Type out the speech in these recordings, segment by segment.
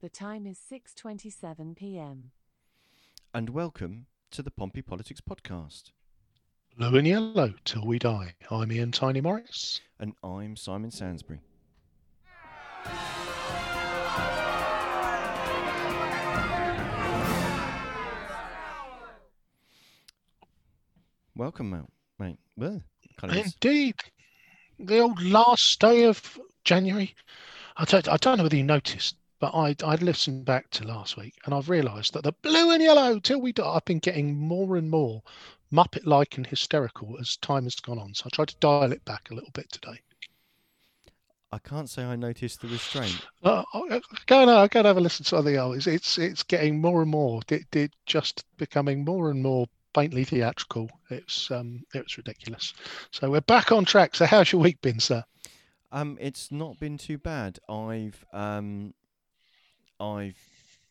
The time is 6:27 p.m. and welcome to the Pompey Politics Podcast. Blue and yellow till we die. I'm Ian Tiny Morris. And I'm Simon Sansbury. Welcome, mate. mate. Well, kind of is- Indeed. The old last day of January. I don't, I don't know whether you noticed, but I I'd listened back to last week and I've realised that the blue and yellow till we die. I've been getting more and more Muppet-like and hysterical as time has gone on. So I tried to dial it back a little bit today. I can't say I noticed the restraint. Uh, go and go and have a listen to something else. It's it's, it's getting more and more. It, it just becoming more and more faintly theatrical. It's um it was ridiculous. So we're back on track. So how's your week been, sir? Um, it's not been too bad. I've um, I've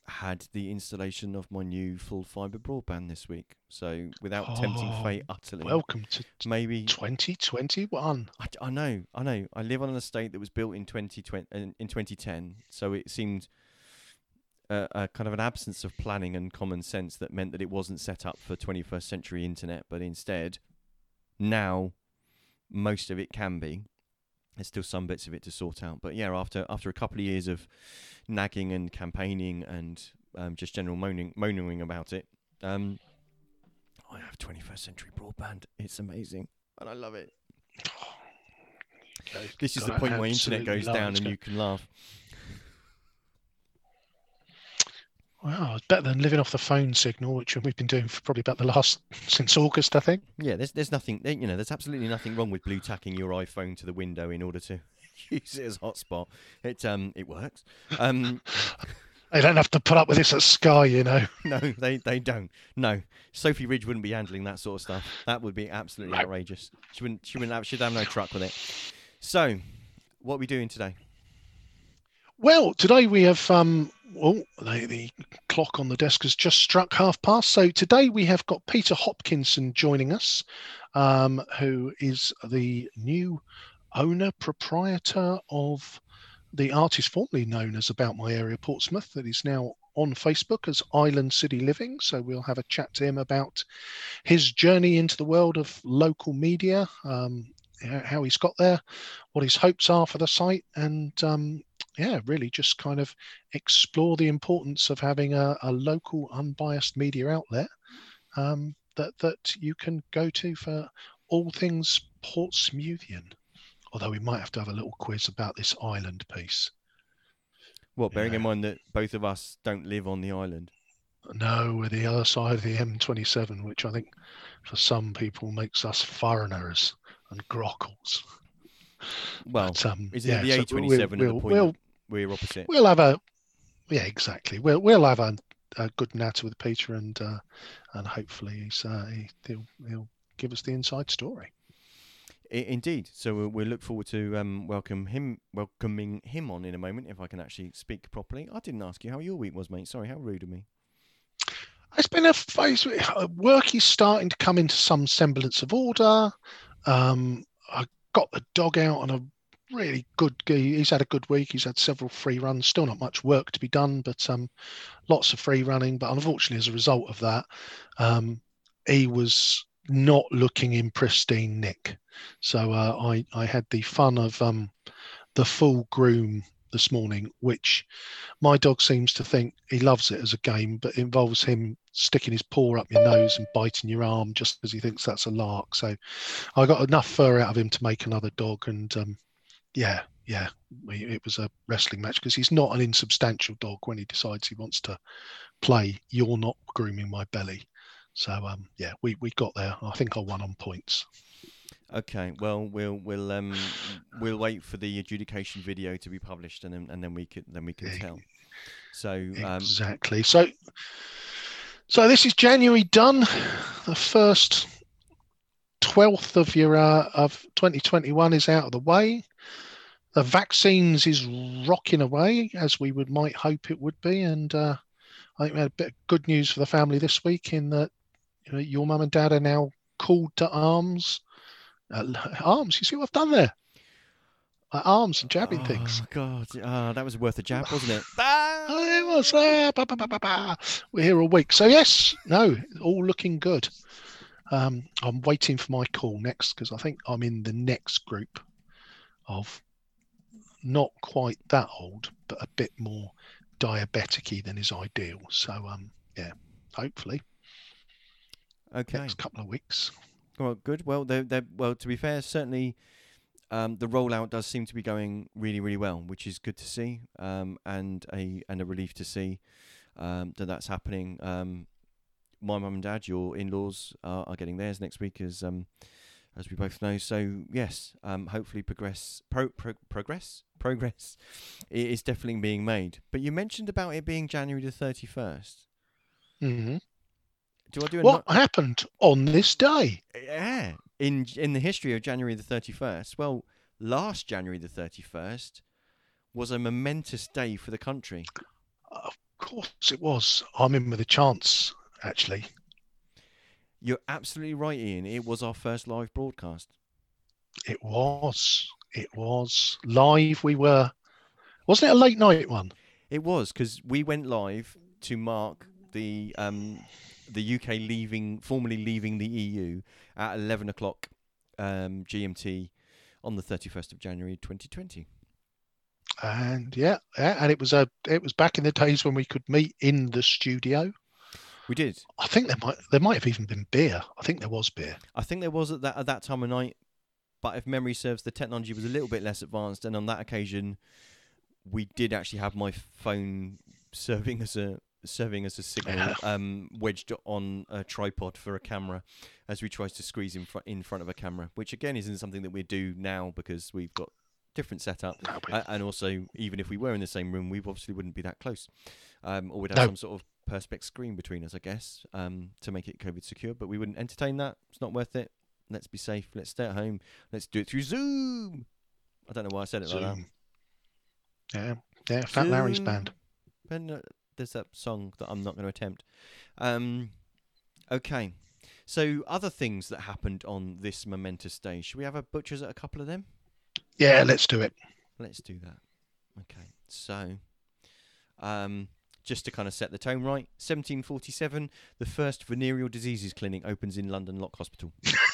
had the installation of my new full fibre broadband this week. So without tempting Oh, fate utterly, Welcome to maybe 2021. I, I know, I know. I live on an estate that was built in 2020, uh, in, in 2010, so it seemed a, a kind of an absence of planning and common sense that meant that it wasn't set up for 21st century internet, but instead, now most of it can be. There's still some bits of it to sort out, but yeah, after after a couple of years of nagging and campaigning and um, just general moaning moaning about it, um, I have 21st century broadband. It's amazing, and I love it. This is the point where internet goes down and you can laugh. Wow, it's better than living off the phone signal, which we've been doing for probably about the last since August, I think. Yeah, there's there's nothing you know, there's absolutely nothing wrong with blue tacking your iPhone to the window in order to use it as a hotspot. It um it works. Um They don't have to put up with this at Sky, you know. no, they they don't. No. Sophy Ridge wouldn't be handling that sort of stuff. That would be absolutely No. outrageous. She wouldn't she wouldn't have she'd have no truck with it. So, what are we doing today? Well, today we have um well the, the clock on the desk has just struck half past. So today we have got Peter Hopkinson joining us, um, who is the new owner proprietor of the artist formerly known as About My Area Portsmouth that is now on Facebook as Island City Living. So we'll have a chat to him about his journey into the world of local media, um, how he's got there, what his hopes are for the site, and um, yeah, really just kind of explore the importance of having a, a local, unbiased media outlet um, that that you can go to for all things Portsmouthian. Although we might have to have a little quiz about this island piece. Well, bearing in mind that both of us don't live on the island. No, we're the other side of the M27, which I think for some people makes us foreigners and grockles. Well, But, um, is it yeah, the A twenty seven at the point we'll- we're opposite? we'll have a yeah exactly we'll we'll have a, a good natter with peter and uh and hopefully he's uh he, he'll he'll give us the inside story Indeed. So we'll, we'll look forward to um, welcome him, welcoming him on in a moment, if I can actually speak properly. I didn't ask you how your week was, mate. Sorry, how rude of me. It's been a phase uh, work is starting to come into some semblance of order. Um i got the dog out on a really good he's had a good week he's had several free runs still not much work to be done but um lots of free running but unfortunately as a result of that um he was not looking in pristine nick. So uh, i i had the fun of um the full groom this morning which my dog seems to think he loves it as a game but involves him sticking his paw up your nose and biting your arm just because he thinks that's a lark. So i got enough fur out of him to make another dog and um yeah yeah it was a wrestling match because he's not an insubstantial dog when he decides he wants to play. You're not grooming my belly. So um yeah we we got there. I think i won on points Okay. Well, we'll we'll um we'll wait for the adjudication video to be published, and then and then we can then we can tell. So um, exactly so so this is january done the first 12th of your uh, of 2021 is out of the way the vaccines is rocking away as we would might hope it would be and uh, i think we had a bit of good news for the family this week in that you know, your mum and dad are now called to arms uh, arms you see what i've done there uh, arms and jabbing things Oh God, ah, that was worth a jab, wasn't it? Oh, it was. ah, ba, ba, ba, ba, ba. We're here all week. So yes, no, all looking good. Um, I'm waiting for my call next because I think I'm in the next group of not quite that old, but a bit more diabetic than is ideal. So um, yeah, hopefully Okay. next couple of weeks. Well, good. Well, they're, they're, well, to be fair, certainly um, the rollout does seem to be going really, really well, which is good to see, um, and a and a relief to see um, that that's happening. Um, my mum and dad, your in-laws, are, are getting theirs next week, as um, as we both know. So yes, um, hopefully progress, pro, pro, progress, progress, is definitely being made. But you mentioned about it being January the thirty-first. hmm Do I do What no- happened on this day? yeah in in the history of January the 31st well last January the 31st was a momentous day for the country Of course it was. I'm in with a chance, actually. you're absolutely right Ian it was our first live broadcast It was. It was live. We were. Wasn't it a late night one? it was because we went live to mark the um the UK leaving formally leaving the EU at 11 o'clock um GMT on the 31st of January 2020 And yeah, yeah, and it was a. It was back in the days when we could meet in the studio. we did I think there might there might have even been beer. I think there was beer. I think there was at that at that time of night, but if memory serves, the technology was a little bit less advanced, and on that occasion, we did actually have my phone serving as a serving as a signal, um, wedged on a tripod for a camera, as we tried to squeeze in front in front of a camera, which again isn't something that we do now because we've got different setup, uh, and also even if we were in the same room, we obviously wouldn't be that close, um, or we'd have No. some sort of perspex screen between us, I guess, um, to make it COVID secure. But we wouldn't entertain that. It's not worth it. Let's be safe. Let's stay at home. Let's do it through Zoom. I don't know why I said it like that. Yeah, yeah. Fat Larry's band. There's that song that I'm not going to attempt. Um, okay. So other things that happened on this momentous day. Should we have a butchers at a couple of them? Yeah, let's do it. Let's do that. Okay. So, um, just to kind of set the tone right, 1747, the first venereal diseases clinic opens in London Lock Hospital.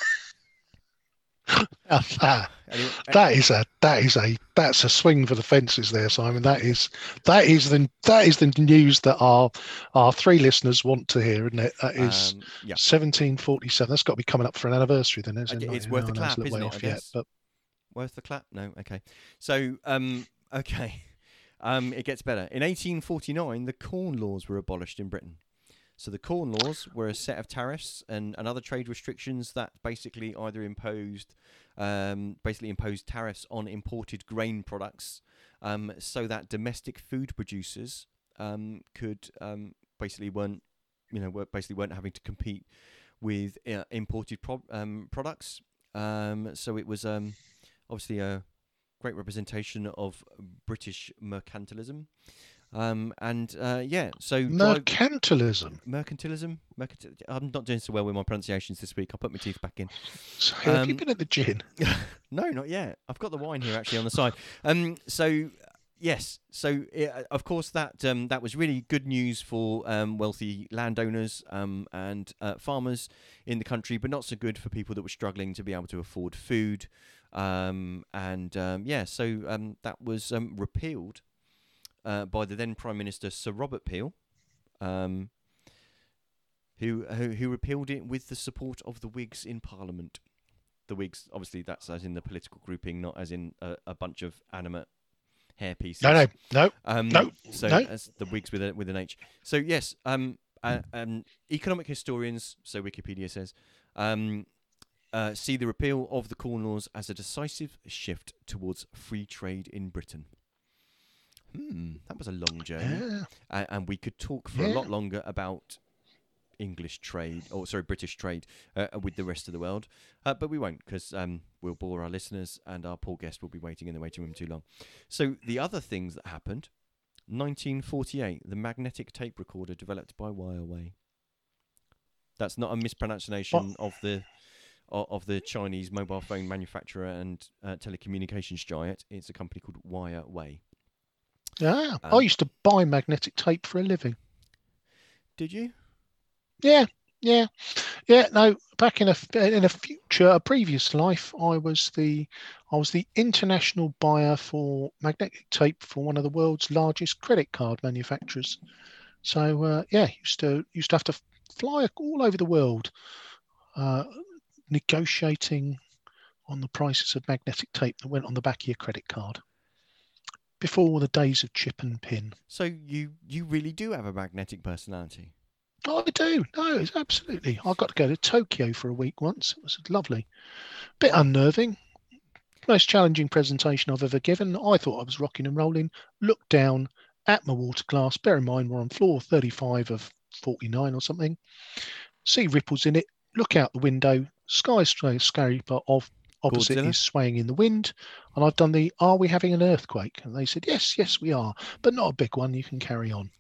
that is a that is a that's a swing for the fences there, Simon. That is that is the that is the news that our our three listeners want to hear, isn't it? That is um, yeah. 1747. That's got to be coming up for an anniversary, then, isn't it? it's worth no, a no, it's clap, isn't way it, off yet, but Worth the clap? No. Okay. So, um, okay, um, it gets better. In 1849, the Corn Laws were abolished in Britain. So the Corn Laws were a set of tariffs and, and other trade restrictions that basically either imposed, um, basically imposed tariffs on imported grain products, um, so that domestic food producers um, could um, basically weren't, you know, were basically weren't having to compete with uh, imported pro- um, products. So it was obviously a great representation of British mercantilism. Um, and uh, yeah, so mercantilism. mercantilism. Mercantil- I'm not doing so well with my pronunciations this week. I'll put my teeth back in. So have you Um, been at the gin? no, not yet. I've got the wine here actually on the side. Um, so yes, so uh, of course that um, that was really good news for um, wealthy landowners um, and uh, farmers in the country, but not so good for people that were struggling to be able to afford food. Um, and um, yeah, so um, that was um, repealed uh, by the then Prime Minister Sir Robert Peel. Um, who, who who repealed it with the support of the Whigs in Parliament the Whigs, obviously, that's as in the political grouping, not as in a, a bunch of animate hair pieces. No, no, no. Um, no, So no. as the Whigs with a with an H. So yes, um, uh, um, economic historians, so Wikipedia says, um, uh, see the repeal of the Corn Laws as a decisive shift towards free trade in Britain. Hmm, that was a long journey, Yeah. uh, and we could talk for a lot longer about English trade, or sorry, British trade uh, with the rest of the world, uh, but we won't because um, we'll bore our listeners, and our poor guest will be waiting in the waiting room too long. So the other things that happened, 1948, the magnetic tape recorder developed by Wireway. That's not a mispronunciation of the of the Chinese mobile phone manufacturer and uh, telecommunications giant. It's a company called Wireway. Yeah, I Um, used to buy magnetic tape for a living. Did you? Yeah, yeah, yeah. No, back in a in a future, a previous life, I was the I was the international buyer for magnetic tape for one of the world's largest credit card manufacturers. So uh, yeah, used to used to have to fly all over the world, uh, negotiating on the prices of magnetic tape that went on the back of your credit card. Before the days of chip and pin. So you you really do have a magnetic personality. Oh, I do. No, it's absolutely. I got to go to Tokyo for a week once. It was lovely. Bit unnerving. Most challenging presentation I've ever given. I thought I was rocking and rolling. Looked down at my water glass. Bear in mind we're on floor 35 of 49 or something. See ripples in it. Look out the window. Sky skyscraper of opposite Godzilla? is swaying in the wind. And I've done the Are we having an earthquake? And they said, Yes, yes, we are. But not a big one. You can carry on.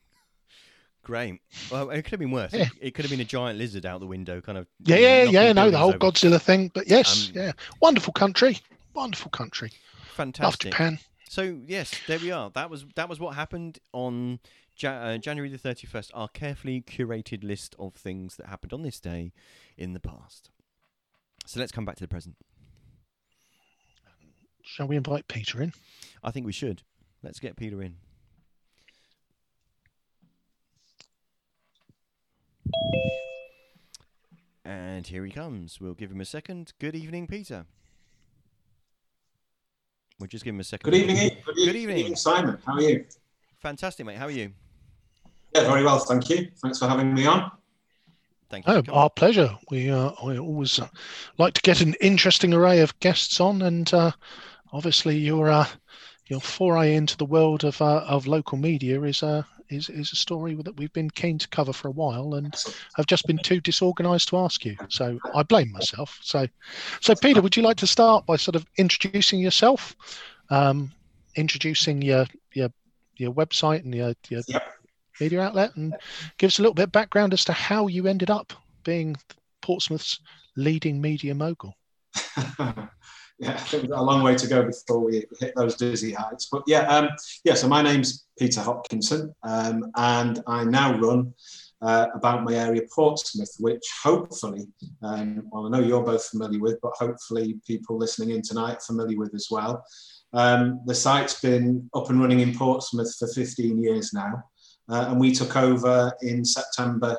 Great. Well, it could have been worse. Yeah. It, it could have been a giant lizard out the window, kind of. Yeah, yeah, yeah. No, the whole over. Godzilla thing. But yes, Um, yeah, wonderful country, wonderful country. Fantastic. Love. Japan. So yes, there we are. That was that was what happened on ja- uh, January the thirty first. Our carefully curated list of things that happened on this day in the past. So let's come back to the present. Shall we invite Peter in? I think we should. Let's get Peter in. And here he comes. We'll give him a second. Good evening, Peter. We'll just give him a second. Good evening, Good, Good e- evening. Simon. How are you? Fantastic, mate. How are you? Yeah, very well, thank you. Thanks for having me on. Thank you. Oh, for coming. our pleasure. We uh, I always uh, like to get an interesting array of guests on, and uh, obviously your uh, your foray into the world of uh, of local media is uh, is is a story that we've been keen to cover for a while, and have just been too disorganised to ask you. So I blame myself. So, so Peter, would you like to start by sort of introducing yourself, um, introducing your your your website and your your media outlet, and give us a little bit of background as to how you ended up being Portsmouth's leading media mogul. yeah, I think we've got a long way to go before we hit those dizzy heights. But yeah, um, yeah. So my name's Peter Hopkinson, um, and I now run uh, about my area Portsmouth, which hopefully, um, well, I know you're both familiar with, but hopefully people listening in tonight are familiar with as well. Um, the site's been up and running in Portsmouth for 15 years now, uh, and we took over in September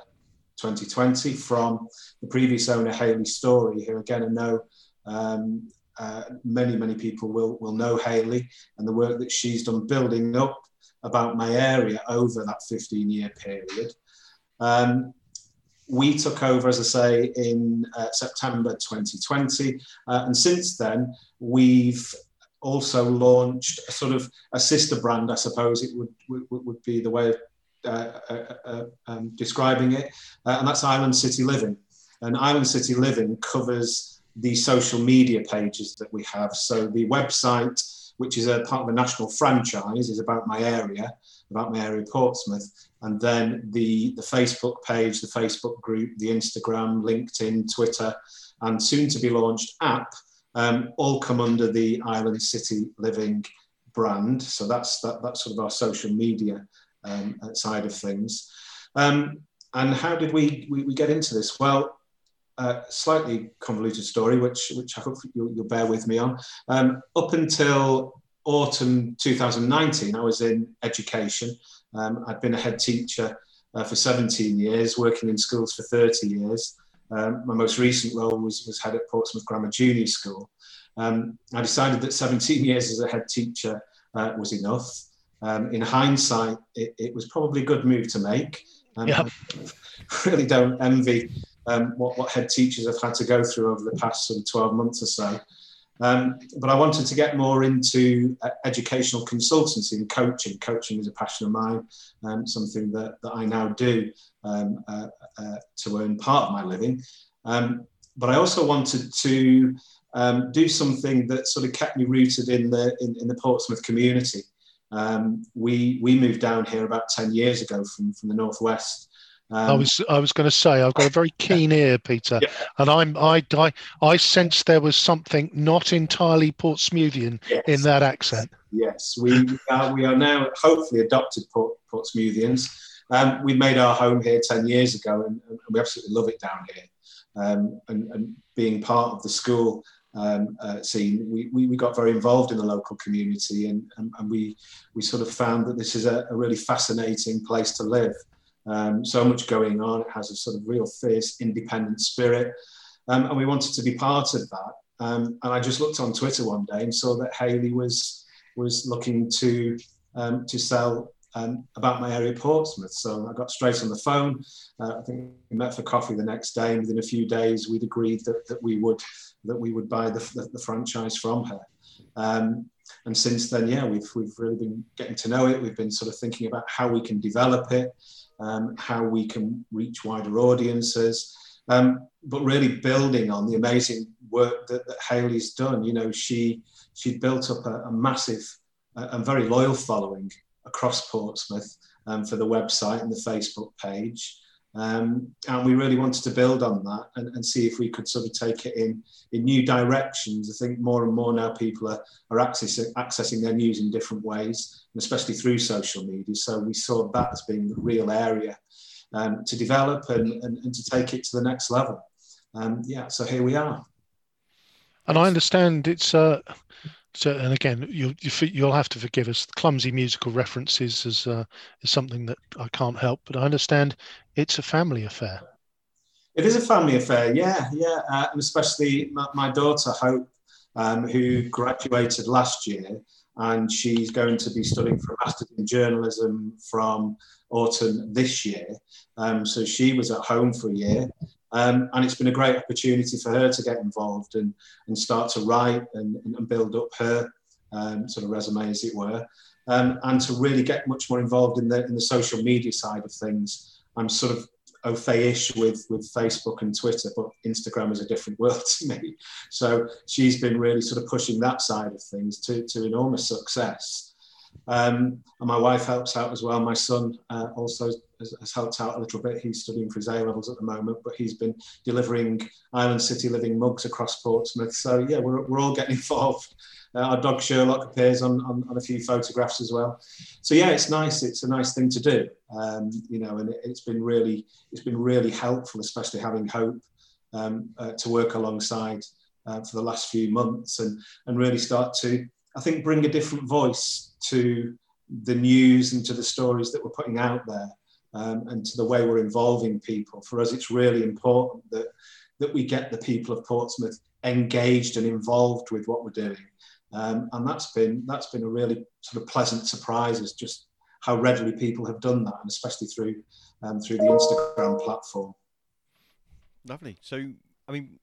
2020 from the previous owner, Haley Story, who again I know um, uh, many, many people will, will know Haley and the work that she's done building up about my area over that 15 year period. Um, we took over, as I say, in uh, September 2020, uh, and since then we've also launched a sort of a sister brand, I suppose it would would, would be the way of uh, uh, uh, um, describing it, uh, and that's Island City Living. And Island City Living covers the social media pages that we have. So the website, which is a part of a national franchise, is about my area, about my area Portsmouth. And then the, the Facebook page, the Facebook group, the Instagram, LinkedIn, Twitter, and soon to be launched app um, all come under the Island City Living brand. So that's that, that's sort of our social media um, side of things. Um, and how did we, we, we get into this? Well, uh, slightly convoluted story, which which I hope you'll, you'll bear with me on. Um, up until autumn 2019, I was in education. Um, I'd been a head teacher uh, for 17 years, working in schools for 30 years. Um, my most recent role was, was head at Portsmouth Grammar Junior School. Um, I decided that 17 years as a head teacher uh, was enough. Um, in hindsight, it, it, was probably a good move to make. Um, Yeah. I really don't envy um, what, what head teachers have had to go through over the past sort of 12 months or so. Um, but I wanted to get more into uh, educational consultancy and coaching. Coaching is a passion of mine, um, something that, that I now do um, uh, uh, to earn part of my living. Um, but I also wanted to um, do something that sort of kept me rooted in the, in, in the Portsmouth community. Um, we, we moved down here about 10 years ago from, from the Northwest I Um, was I was going to say I've got a very keen ear, Peter, Yeah. and I'm I, I I sensed there was something not entirely Portsmouthian yes. in that accent. Yes, we are, we are now hopefully adopted Port, Portsmouthians. Um, we made our home here 10 years ago and, and we absolutely love it down here. Um, and, and being part of the school um, uh, scene, we, we, we got very involved in the local community and, and, and we, we sort of found that this is a, a really fascinating place to live. Um, so much going on, it has a sort of real fierce independent spirit. Um, and we wanted to be part of that. Um, and I just looked on Twitter one day and saw that Haley was was looking to um, to sell um, about my area Portsmouth. So I got straight on the phone. Uh, I think we met for coffee the next day, and within a few days, we'd agreed that, that we would that we would buy the, the, the franchise from her. Um, and since then, yeah, we've we've really been getting to know it. We've been sort of thinking about how we can develop it, um, how we can reach wider audiences. Um, but really building on the amazing work that, that Haley's done. You know, she she'd built up a, a massive uh, and very loyal following across Portsmouth um, for the website and the Facebook page. Um, and we really wanted to build on that and, and, see if we could sort of take it in, in new directions. I think more and more now people are, are accessing, accessing their news in different ways, and especially through social media. So we saw that as being the real area um, to develop and, and, and, to take it to the next level. Um, yeah, so here we are. And I understand it's uh, so, and again, you, you will have to forgive us. Clumsy musical references is uh, is something that I can't help, but I understand it's a family affair. It is a family affair, yeah, yeah, uh, and especially my, my daughter Hope, um, who graduated last year, and she's going to be studying for a master's in journalism from autumn this year. Um, so she was at home for a year, um, and it's been a great opportunity for her to get involved and, and start to write and, and build up her um, sort of resume, as it were, um, and to really get much more involved in the, in the social media side of things. I'm sort of au fait-ish with, with Facebook and Twitter, but Instagram is a different world to me. So she's been really sort of pushing that side of things to, to enormous success. Um, and my wife helps out as well. My son uh, also has, has, helped out a little bit. He's studying for his A levels at the moment, but he's been delivering Island City Living mugs across Portsmouth. So yeah, we're, we're all getting involved. Uh, our dog Sherlock appears on, on, on, a few photographs as well. So yeah, it's nice. It's a nice thing to do, um, you know, and it, has been really it's been really helpful, especially having Hope um, uh, to work alongside uh, for the last few months and and really start to I think bring a different voice to the news and to the stories that we're putting out there um, and to the way we're involving people. For us, it's really important that, that we get the people of Portsmouth engaged and involved with what we're doing. Um, and that's been, that's been a really sort of pleasant surprise is just how readily people have done that, and especially through, um, through the Instagram platform. Lovely. So, I mean,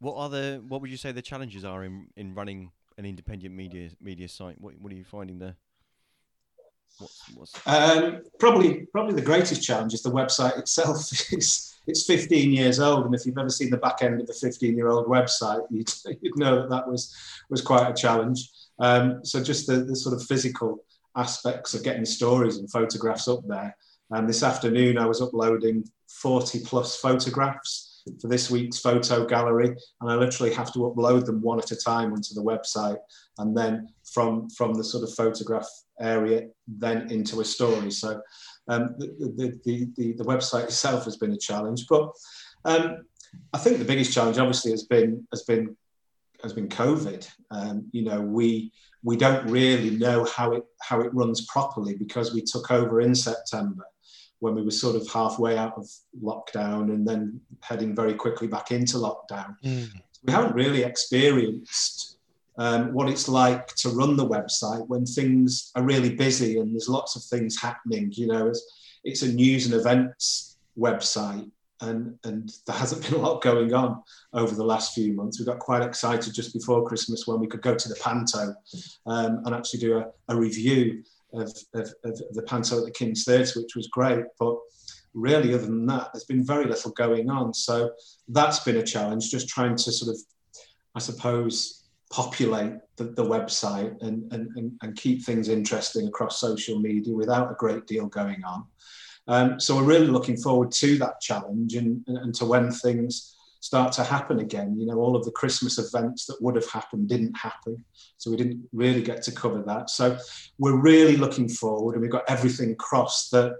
what are the, what would you say the challenges are in, in running an independent media media site? What what are you finding there? What's, what's... Um, probably probably the greatest challenge is the website itself. it's it's 15 years old, and if you've ever seen the back end of a 15 year old website, you'd, you'd know that that was was quite a challenge. Um, so just the, the sort of physical aspects of getting stories and photographs up there. And this afternoon, I was uploading 40 plus photographs for this week's photo gallery, and I literally have to upload them one at a time onto the website, and then from from the sort of photograph area, then into a story. So um, the, the, the, the, website itself has been a challenge, but um, I think the biggest challenge, obviously, has been has been has been COVID. Um, you know, we we don't really know how it how it runs properly because we took over in September when we were sort of halfway out of lockdown and then heading very quickly back into lockdown. Mm. We haven't really experienced um, what it's like to run the website when things are really busy and there's lots of things happening. You know, it's, it's a news and events website. And, and there hasn't been a lot going on over the last few months. We got quite excited just before Christmas when we could go to the Panto um, and actually do a, a review of, of, of the panto at the King's Theatre, which was great. But really, other than that, there's been very little going on. So that's been a challenge, just trying to sort of, I suppose, populate the, the website and, and, and, keep things interesting across social media without a great deal going on. Um, so we're really looking forward to that challenge and, and to when things start to happen again. You know, all of the Christmas events that would have happened didn't happen. So we didn't really get to cover that. So we're really looking forward and we've got everything crossed that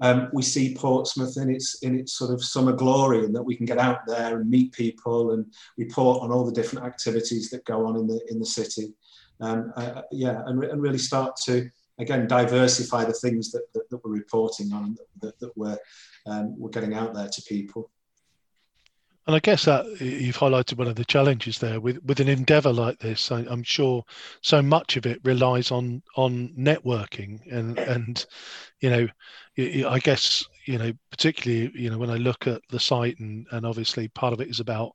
um, we see Portsmouth in its in its sort of summer glory and that we can get out there and meet people and report on all the different activities that go on in the in the city. Um, uh, yeah, and, and really start to again diversify the things that, that, that we're reporting on that, that we're um, we're getting out there to people. And I guess that you've highlighted one of the challenges there with, with an endeavour like this. I, am sure so much of it relies on on networking and and you know I guess you know particularly you know when I look at the site and and obviously part of it is about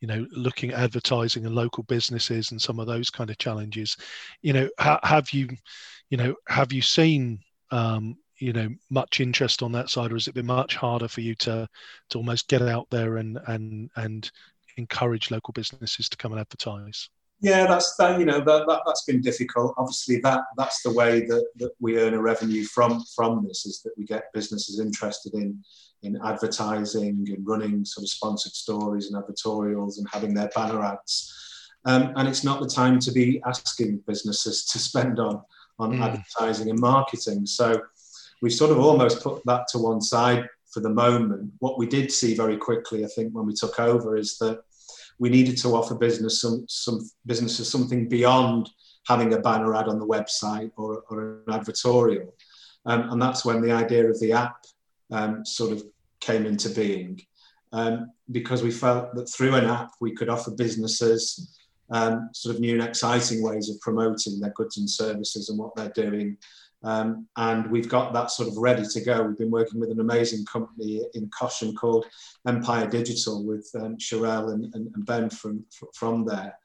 you know looking at advertising and local businesses and some of those kind of challenges. You know ha, have you you know have you seen um, you know much interest on that side or has it been much harder for you to to almost get out there and and and encourage local businesses to come and advertise? Yeah that's that you know that, that that's been difficult. Obviously that that's the way that, that we earn a revenue from from this is that we get businesses interested in in advertising and running sort of sponsored stories and advertorials and having their banner ads. Um, and it's not the time to be asking businesses to spend on on mm. advertising and marketing. So we sort of almost put that to one side for the moment. What we did see very quickly, I think, when we took over, is that we needed to offer business some, some businesses something beyond having a banner ad on the website or, or an advertorial. Um, and that's when the idea of the app um, sort of came into being. Um, because we felt that through an app we could offer businesses um, sort of new and exciting ways of promoting their goods and services and what they're doing um, and we've got that sort of ready to go. We've been working with an amazing company in Cosham called Empire Digital with um, Sherelle and, and, and, Ben from, from there.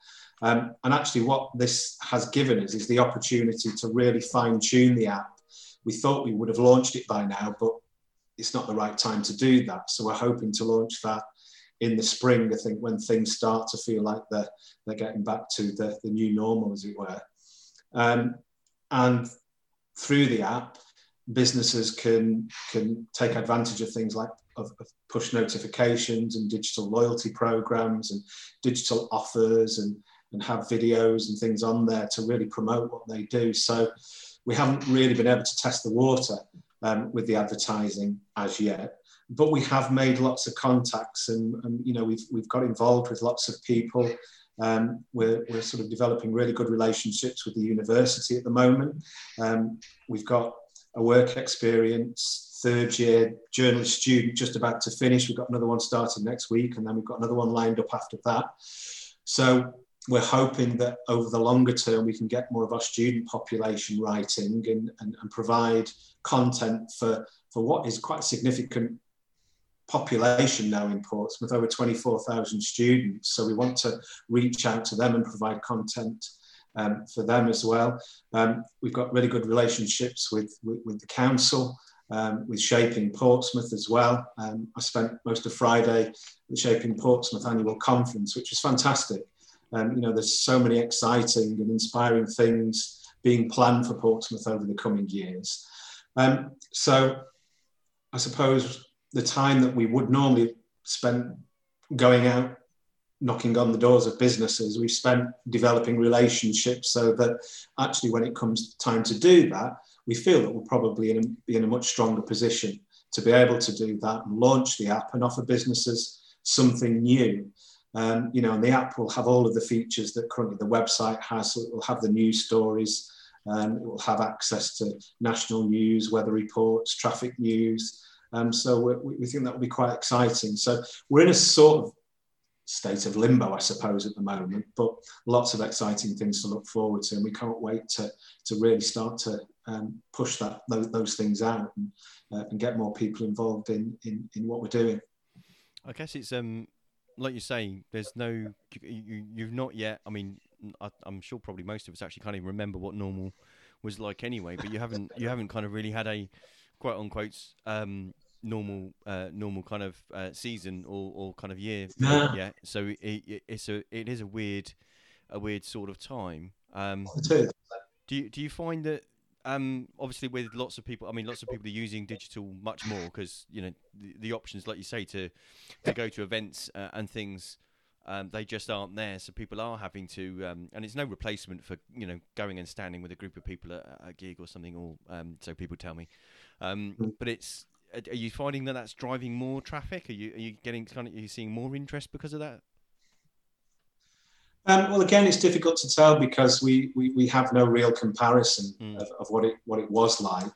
Um, and actually, what this has given us is the opportunity to really fine tune the app. We thought we would have launched it by now, but it's not the right time to do that. So we're hoping to launch that in the spring, I think, when things start to feel like they're, they're getting back to the, the new normal, as it were. Um, and through the app, businesses can can take advantage of things like of, of, push notifications and digital loyalty programs and digital offers and and have videos and things on there to really promote what they do. So we haven't really been able to test the water um, with the advertising as yet, but we have made lots of contacts and, and you know we've we've got involved with lots of people um, we're, we're sort of developing really good relationships with the university at the moment. Um, we've got a work experience, third year journalist student just about to finish. We've got another one starting next week, and then we've got another one lined up after that. So we're hoping that over the longer term we can get more of our student population writing and, and, and provide content for, for what is quite significant population now in Portsmouth, over 24,000 students. So we want to reach out to them and provide content um, for them as well. Um, we've got really good relationships with, with, with the council, um, with Shaping Portsmouth as well. Um, I spent most of Friday at the Shaping Portsmouth annual conference, which was fantastic. Um, you know, there's so many exciting and inspiring things being planned for Portsmouth over the coming years. Um, so I suppose the time that we would normally spend going out knocking on the doors of businesses we've spent developing relationships so that actually when it comes time to do that we feel that we're probably in a, be in a much stronger position to be able to do that and launch the app and offer businesses something new. Um, you know and the app will have all of the features that currently the website has. So it will have the news stories um, it will have access to national news weather reports traffic news um, so we, think that will be quite exciting. So we're in a sort of state of limbo, I suppose, at the moment, but lots of exciting things to look forward to, and we can't wait to to really start to um, push that those, those, things out and, uh, and get more people involved in, in in what we're doing. I guess it's um like you say, there's no you, you've not yet. I mean, I, I'm sure probably most of us actually can't even remember what normal was like anyway. But you haven't you haven't kind of really had a quote unquote um, normal uh, normal kind of uh, season or, or kind of year yeah. So it, it, it's a it is a weird a weird sort of time. Um, do you do you find that um, obviously with lots of people, I mean, lots of people are using digital much more because you know the, the, options, like you say, to to go to events uh, and things, um, they just aren't there. So people are having to, um, and it's no replacement for you know going and standing with a group of people at a gig or something. Or um, so people tell me, um, mm. but it's. Are you finding that that's driving more traffic? Are you are you getting kind of are you seeing more interest because of that? Um, well, again, it's difficult to tell because we we, we have no real comparison mm. of, of what it what it was like.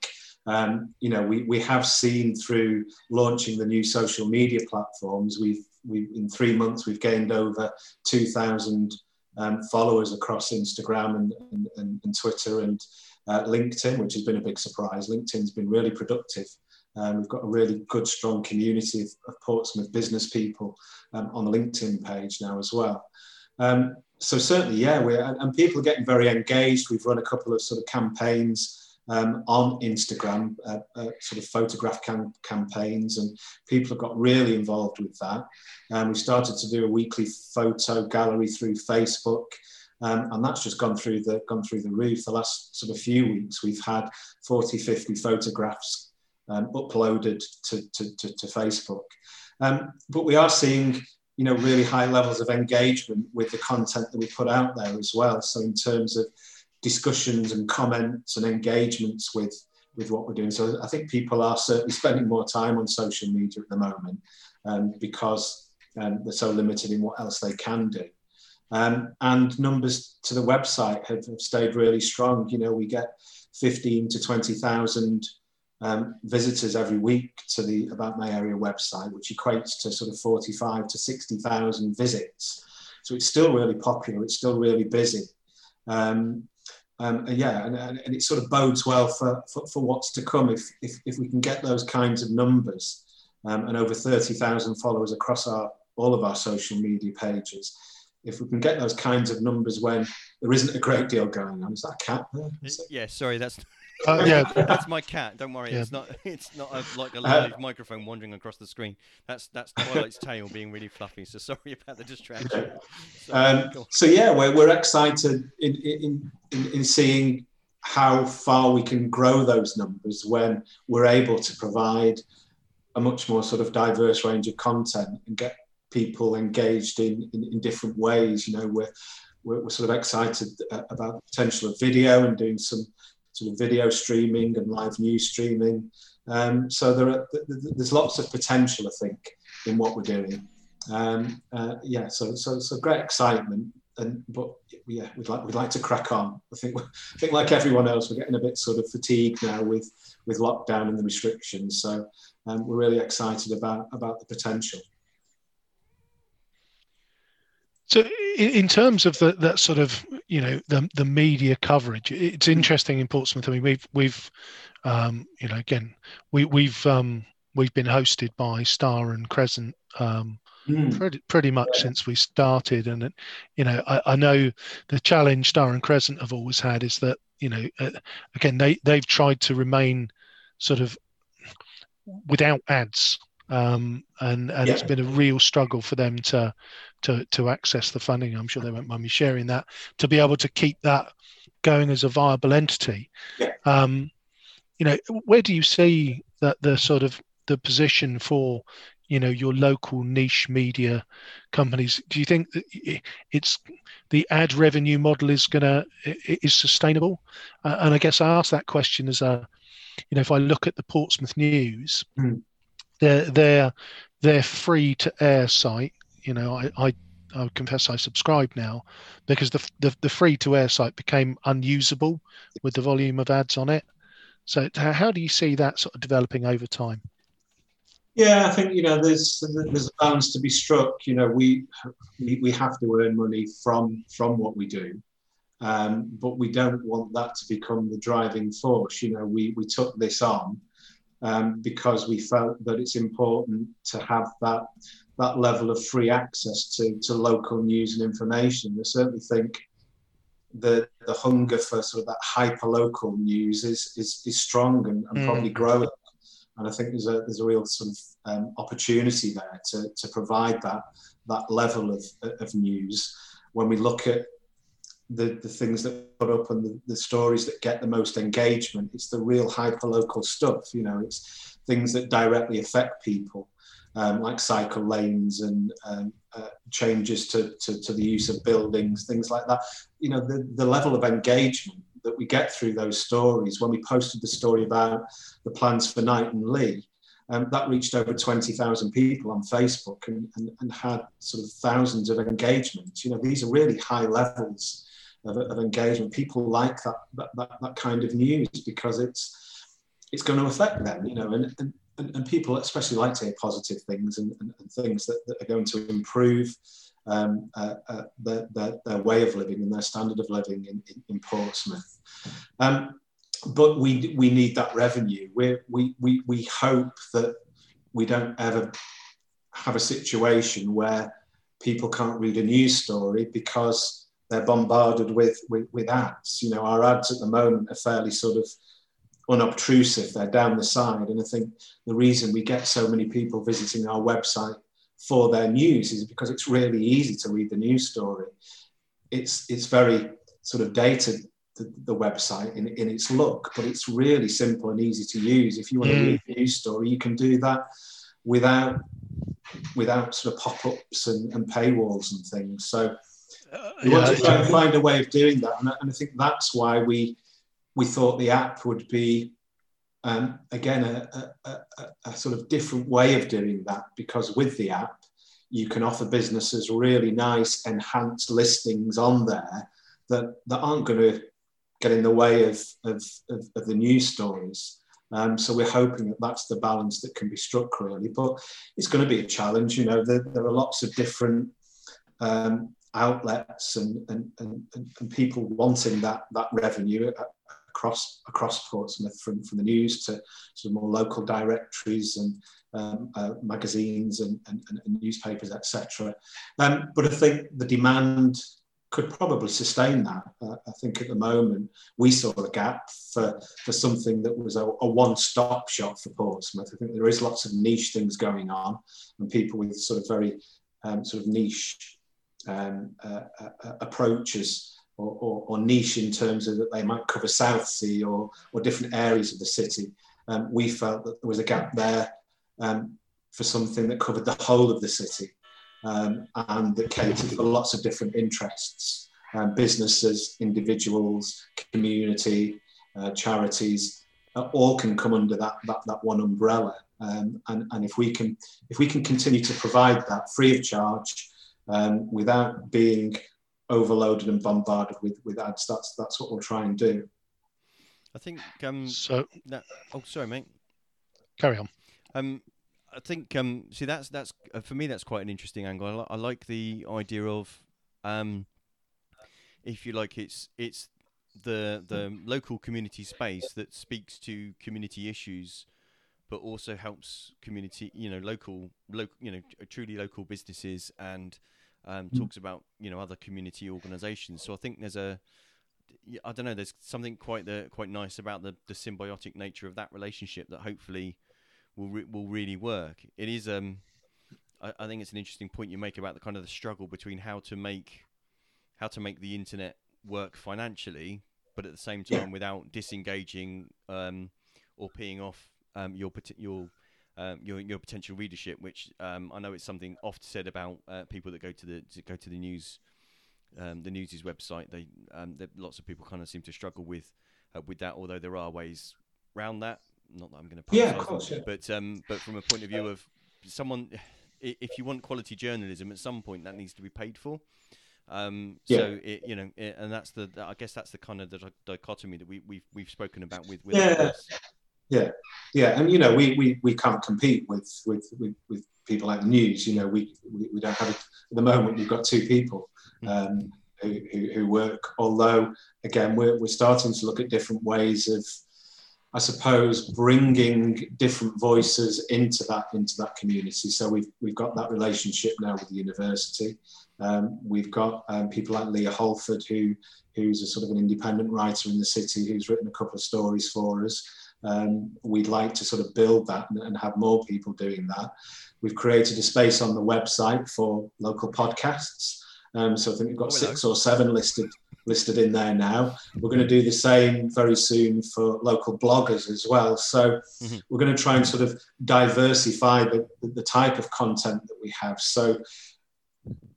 Um, you know, we, we have seen through launching the new social media platforms, we've we in three months we've gained over two thousand um, followers across Instagram and, and, and, and Twitter and uh, LinkedIn, which has been a big surprise. LinkedIn's been really productive. Um, we've got a really good, strong community of, of Portsmouth business people um, on the LinkedIn page now as well. Um, so certainly, yeah, we're, and, and, people are getting very engaged. We've run a couple of sort of campaigns um, on Instagram, uh, uh, sort of photograph cam- campaigns, and people have got really involved with that. Um, we started to do a weekly photo gallery through Facebook. Um, and that's just gone through the gone through the roof. The last sort of few weeks, we've had 40, 50 photographs um, uploaded to, to, to, to Facebook. Um, but we are seeing you know, really high levels of engagement with the content that we put out there as well. So in terms of discussions and comments and engagements with with what we're doing. So I think people are certainly spending more time on social media at the moment um, because um, they're so limited in what else they can do. Um, and numbers to the website have, have, stayed really strong. You know, we get 15 to 20,000 um, visitors every week to the About My Area website, which equates to sort of 45 to 60,000 visits. So it's still really popular, it's still really busy. Um, um, and yeah, and, and, it sort of bodes well for, for, for, what's to come if, if, if we can get those kinds of numbers um, and over 30,000 followers across our, all of our social media pages. If we can get those kinds of numbers when there isn't a great deal going on, is that a cat? Yeah, sorry, that's uh, yeah, that's my cat. Don't worry, yeah. it's not. It's not a, like a uh, live uh, microphone wandering across the screen. That's that's Twilight's tail being really fluffy. So sorry about the distraction. um, so yeah, we're we're excited in, in in in seeing how far we can grow those numbers when we're able to provide a much more sort of diverse range of content and get people engaged in in, in different ways. You know, we're, we're we're sort of excited uh, about the potential of video and doing some sort of video streaming and live news streaming. Um, so there are, there's lots of potential, I think, in what we're doing. Um, uh, yeah, so, so so great excitement, and but yeah, we'd like we'd like to crack on. I think I think like everyone else, we're getting a bit sort of fatigued now with with lockdown and the restrictions. So um, we're really excited about about the potential. So, in terms of the, that sort of, you know, the the media coverage, it's interesting in Portsmouth. I mean, we've we've, um, you know, again, we we've um, we've been hosted by Star and Crescent um, mm. pretty pretty much yeah. since we started, and it, you know, I, I know the challenge Star and Crescent have always had is that you know, uh, again, they they've tried to remain sort of without ads um, and and yeah. it's been a real struggle for them to to to access the funding. I'm sure they won't mind me sharing that to be able to keep that going as a viable entity. Yeah. Um, you know, where do you see that the sort of the position for you know your local niche media companies do you think that it's the ad revenue model is gonna is sustainable uh, and i guess i ask that question as a you know if i look at the portsmouth news mm they're they're they're free to air site. You know, I, I I confess I subscribe now because the, the, the free to air site became unusable with the volume of ads on it. So how do you see that sort of developing over time? Yeah, I think you know there's there's a balance to be struck. You know, we we, we have to earn money from from what we do, um, but we don't want that to become the driving force. You know, we we took this on um, because we felt that it's important to have that that level of free access to, to local news and information. I certainly think the the hunger for sort of that hyper local news is is, is strong and, and mm. probably growing. And I think there's a there's a real sort of um, opportunity there to, to provide that that level of, of news. When we look at the, the things that put up and the, the stories that get the most engagement. It's the real hyper local stuff. You know, it's things that directly affect people, um, like cycle lanes and um, uh, changes to, to, to the use of buildings, things like that. You know, the, the level of engagement that we get through those stories. When we posted the story about the plans for Knight and Lee, um, that reached over 20,000 people on Facebook and, and, and, had sort of thousands of engagements. You know, these are really high levels of, of engagement. People like that, that, that, that, kind of news because it's, it's going to affect them, you know, and, and, and people especially like to hear positive things and, and, and things that, that, are going to improve um, uh, uh, their, their, their, way of living and their standard of living in, in, in Portsmouth. Um, but we we need that revenue. we we we we hope that we don't ever have a situation where people can't read a news story because they're bombarded with, with, with ads. You know, our ads at the moment are fairly sort of unobtrusive. They're down the side, and I think the reason we get so many people visiting our website for their news is because it's really easy to read the news story. It's it's very sort of dated the, the website in, in its look, but it's really simple and easy to use. If you want to mm. read a news story, you can do that without without sort of pop-ups and, and paywalls and things. So we yeah, want to try and find a way of doing that, and I, and I think that's why we we thought the app would be um, again a, a, a, a, sort of different way of doing that because with the app you can offer businesses really nice enhanced listings on there that, that aren't going to get in the way of, of, of, of the news stories. Um, so we're hoping that that's the balance that can be struck really, but it's going to be a challenge. You know, there, there are lots of different um, outlets and, and, and, and people wanting that, that revenue across across Portsmouth, from, from the news to sort of more local directories and um, uh, magazines and, and, and newspapers, etc. Um, but I think the demand could probably sustain that. Uh, I think at the moment we saw a gap for, for something that was a, a one-stop shop for Portsmouth. I think there is lots of niche things going on and people with sort of very um, sort of niche um, uh, uh, uh approaches or, or, or, niche in terms of that they might cover Southsea or, or different areas of the city. Um, we felt that there was a gap there um, for something that covered the whole of the city um, and that catered for lots of different interests um, businesses, individuals, community, uh, charities, uh, all can come under that, that, that one umbrella. Um, and, and if we can if we can continue to provide that free of charge um, without being overloaded and bombarded with, with ads, that's that's what we'll try and do. I think um so that, oh sorry mate. Carry on. Um I think um, see that's that's uh, for me that's quite an interesting angle. I, li- I like the idea of um, if you like, it's it's the the local community space that speaks to community issues, but also helps community you know local local you know truly local businesses and um, mm. talks about you know other community organisations. So I think there's a I don't know. There's something quite the quite nice about the the symbiotic nature of that relationship that hopefully will re- will really work. It is um, I, I think it's an interesting point you make about the kind of the struggle between how to make how to make the internet work financially, but at the same time yeah. without disengaging um, or peeing off um, your your um, your your potential readership. Which um, I know it's something often said about uh, people that go to the to go to the news. Um, the news's website, they um, lots of people kind of seem to struggle with uh, with that. Although there are ways around that not that I'm going to yeah, of course, yeah. but um, but from a point of view of someone, if you want quality journalism, at some point that needs to be paid for. Um, yeah. So it, you know, it, and that's the I guess that's the kind of the dichotomy that we we've we've spoken about with with yeah. Yeah, yeah, and you know we, we, we can't compete with, with, with, with people like the news. You know we, we, we don't have it at the moment. We've got two people hmm. um, who, who, who work. Although again, we're we're starting to look at different ways of I suppose, bringing different voices into that into that community. So we've we've got that relationship now with the university. Um, we've got um, people like Leah Holford, who who's a sort of an independent writer in the city, who's written a couple of stories for us. Um, we'd like to sort of build that and, and have more people doing that. We've created a space on the website for local podcasts. Um, so I think we've got oh, six or seven listed listed in there now. We're going to do the same very soon for local bloggers as well. So mm-hmm. we're going to try and sort of diversify the, the type of content that we have. So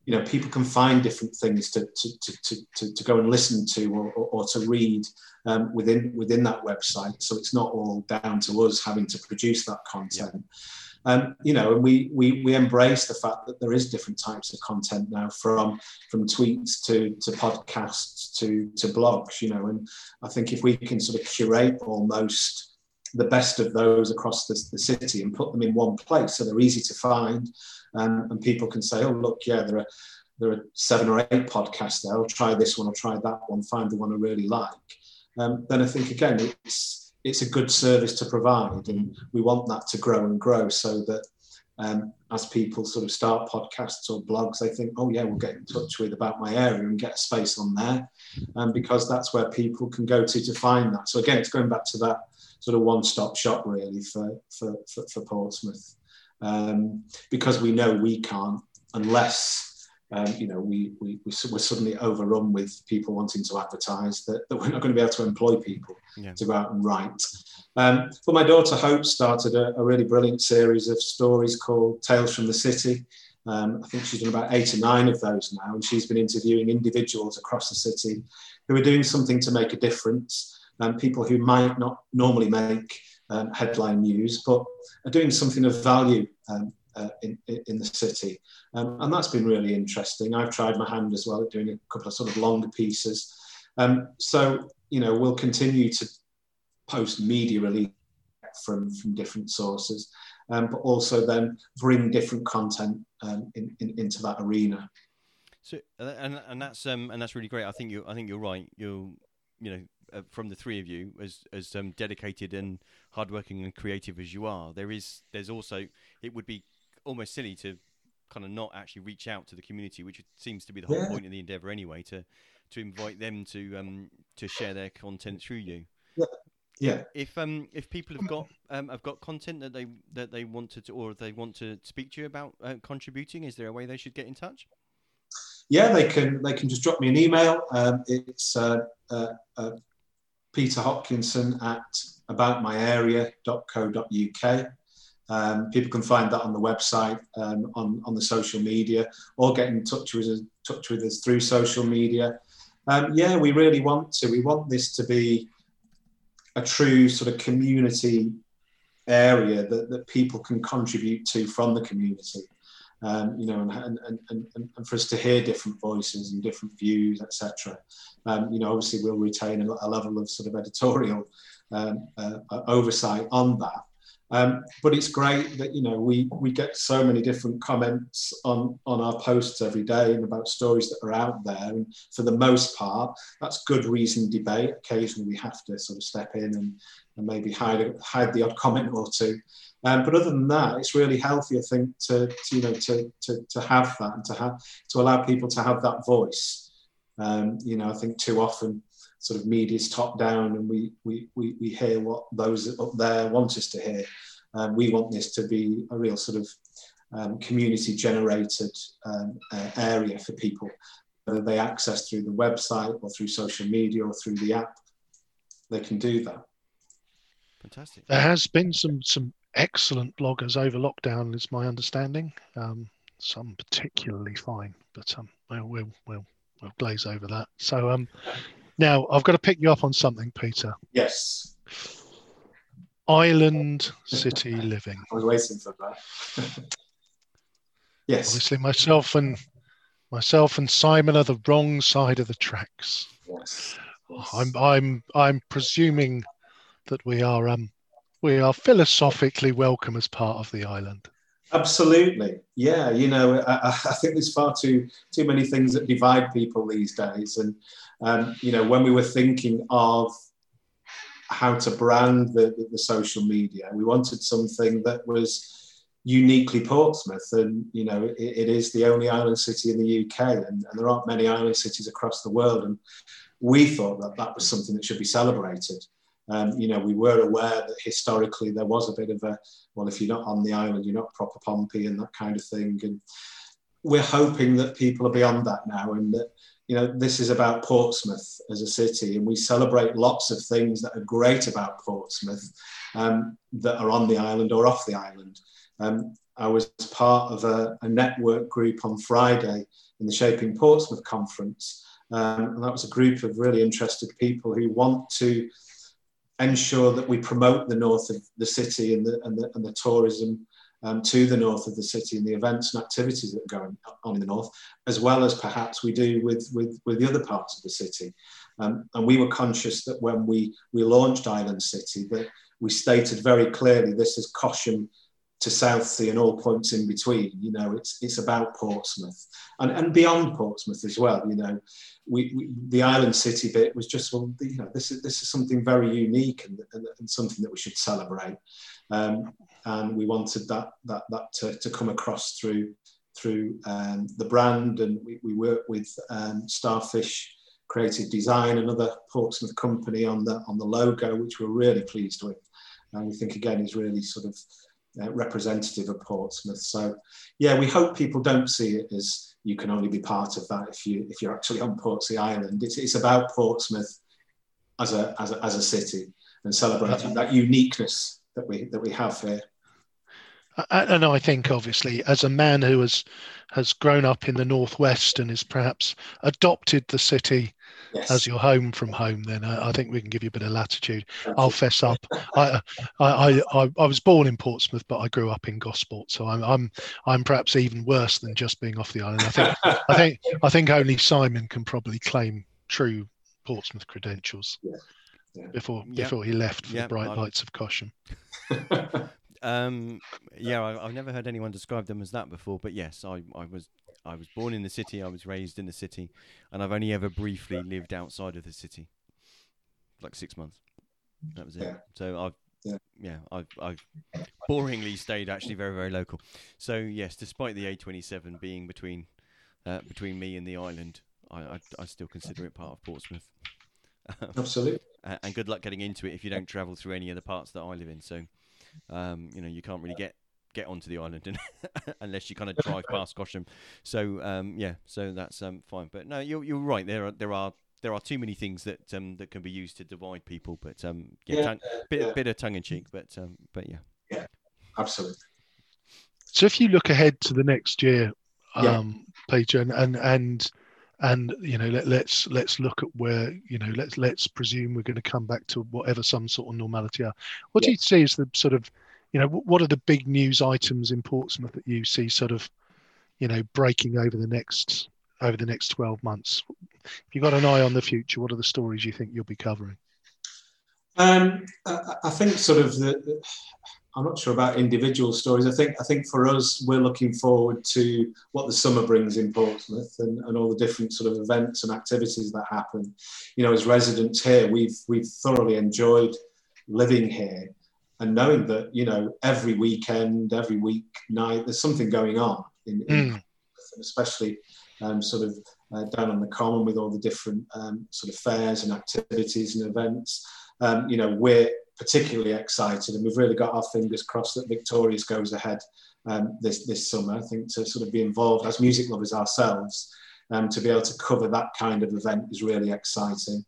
you know, people can find different things to, to, to, to, to go and listen to or, or, or to read um, within, within that website. So it's not all down to us having to produce that content. Yeah. Um, you know, and we, we, we embrace the fact that there is different types of content now from, from tweets to, to podcasts to, to blogs, you know, and I think if we can sort of curate almost the best of those across the, the city and put them in one place so they're easy to find um, and people can say, oh, look, yeah, there are, there are seven or eight podcasts there. I'll try this one, I'll try that one, find the one I really like. Um, then I think, again, it's, it's a good service to provide and we want that to grow and grow so that um, as people sort of start podcasts or blogs, they think, oh yeah, we'll get in touch with about my area and get a space on there, um, because that's where people can go to to find that. So again, it's going back to that sort of one-stop shop really for for for, for Portsmouth, um, because we know we can't unless um, you know, we, we, we're suddenly overrun with people wanting to advertise that, that we're not going to be able to employ people yeah. to go out and write. Um, but my daughter Hope started a, a, really brilliant series of stories called Tales from the City. Um, I think she's done about eight or nine of those now, and she's been interviewing individuals across the city who are doing something to make a difference, um, people who might not normally make um, headline news, but are doing something of value um, uh, in, in the city. Um, and that's been really interesting. I've tried my hand as well at doing a couple of sort of longer pieces. Um, so, you know, we'll continue to post media release from, from different sources, um, but also then bring different content um, in, in, into that arena. So, and, and that's um, and that's really great. I think you I think you're right. You'll you know uh, from the three of you, as as um, dedicated and hardworking and creative as you are, there is there's also it would be almost silly to kind of not actually reach out to the community, which seems to be the whole yeah. point of the endeavour anyway, to to invite them to um to share their content through you. Yeah. Yeah. If um if people have got um have got content that they that they want to or they want to speak to you about uh, contributing, is there a way they should get in touch? Yeah, they can they can just drop me an email. Um, it's uh, uh, uh, Peter Hopkinson at aboutmyarea.co.uk. Um, people can find that on the website, um, on, on the social media, or get in touch with touch with us through social media. Um, yeah, we really want to. We want this to be a true sort of community area that, that people can contribute to from the community. Um, you know, and, and, and, and, for us to hear different voices and different views, etc. Um, you know, obviously we'll retain a, a level of sort of editorial um, uh, oversight on that. Um, but it's great that you know we we get so many different comments on on our posts every day and about stories that are out there. And for the most part, that's good reason debate. Occasionally, we have to sort of step in and, and maybe hide hide the odd comment or two. Um, but other than that, it's really healthy, I think, to, to you know to, to to have that and to have to allow people to have that voice. Um, you know, I think too often sort of media's top down and we, we, we, we hear what those up there want us to hear. Um, we want this to be a real sort of um, community generated um, uh, area for people, whether they access through the website or through social media or through the app, they can do that. Fantastic. There has been some some excellent bloggers over lockdown, is my understanding. Um, some particularly fine, but um, we'll, we'll, we'll, we'll glaze over that. So um, now, I've got to pick you up on something, Peter. Yes. Island city living. I was waiting for that. yes. Obviously, myself and myself and Simon are the wrong side of the tracks. Yes. yes. I'm I'm I'm presuming that we are um we are philosophically welcome as part of the island. Absolutely, yeah. You know, I, I, think there's far too too many things that divide people these days, and um, you know, when we were thinking of how to brand the, the, the social media, we wanted something that was uniquely Portsmouth, and you know, it, it is the only island city in the UK, and, and there aren't many island cities across the world, and we thought that that was something that should be celebrated. Um, you know, we were aware that historically there was a bit of a, well, if you're not on the island, you're not proper Pompey and that kind of thing. And we're hoping that people are beyond that now and that, you know, this is about Portsmouth as a city, and we celebrate lots of things that are great about Portsmouth um, that are on the island or off the island. Um, I was part of a, a, network group on Friday in the Shaping Portsmouth conference, um, and that was a group of really interested people who want to ensure that we promote the north of the city and the, and the, and the tourism um, to the north of the city and the events and activities that are going on in the north, as well as perhaps we do with, with, with the other parts of the city. Um, and we were conscious that when we, we launched Island City, that we stated very clearly this is Cosham to Southsea and all points in between. You know, it's it's about Portsmouth and, and beyond Portsmouth as well. You know, we, we the island city bit was just well, you know, this is this is something very unique and, and, and something that we should celebrate. Um, and we wanted that that that to, to come across through through um, the brand, and we, we work with um, Starfish Creative Design, another Portsmouth company, on the on the logo, which we're really pleased with, and we think again is really sort of uh, representative of Portsmouth. So, yeah, we hope people don't see it as you can only be part of that if you if you're actually on Portsea Island. It's, it's about Portsmouth as a, as a as a city and celebrating that uniqueness that we that we have here. And I think, obviously, as a man who has has grown up in the northwest and has perhaps adopted the city yes. as your home from home, then I, I, think we can give you a bit of latitude. I'll fess up. I, I, I, I was born in Portsmouth, but I grew up in Gosport, so I'm I'm I'm perhaps even worse than just being off the island. I think I think I think only Simon can probably claim true Portsmouth credentials. Yeah. Yeah. Before yep. before he left for yep. the bright I've... lights of Cosham. um, yeah, I, have never heard anyone describe them as that before, but yes, I, I was I was born in the city, I was raised in the city, and I've only ever briefly lived outside of the city, like six months. That was it. Yeah. So I've yeah. yeah, I've I've boringly stayed actually very very local. So yes, despite the A27 being between uh, between me and the island, I, I, I still consider it part of Portsmouth. Absolutely. And good luck getting into it if you don't travel through any of the parts that I live in. So um, you know, you can't really get get onto the island unless you kind of drive past Cosham. So um, yeah, so that's um, fine. But no, you're you're right. There are there are there are too many things that um, that can be used to divide people. But um, yeah, yeah, tongue, bit yeah. bit of tongue in cheek. But um, but yeah, yeah, absolutely. So if you look ahead to the next year, um, Peter, and and and and you know let, let's let's look at where you know let's let's presume we're going to come back to whatever some sort of normality are. What yeah. do you see as the sort of you know what are the big news items in portsmouth that you see sort of you know breaking over the next over the next 12 months? If you've got an eye on the future what are the stories you think you'll be covering? Um, I, I think sort of the, I'm not sure about individual stories. I think I think for us, we're looking forward to what the summer brings in Portsmouth and, and all the different sort of events and activities that happen. You know, as residents here, we've we've thoroughly enjoyed living here and knowing that you know every weekend, every week night, there's something going on in, in mm. especially um, sort of uh, down on the common with all the different um, sort of fairs and activities and events. Um, you know, we're particularly excited, and we've really got our fingers crossed that Victorious goes ahead um, this this summer. I think to sort of be involved as music lovers ourselves, um, to be able to cover that kind of event is really exciting.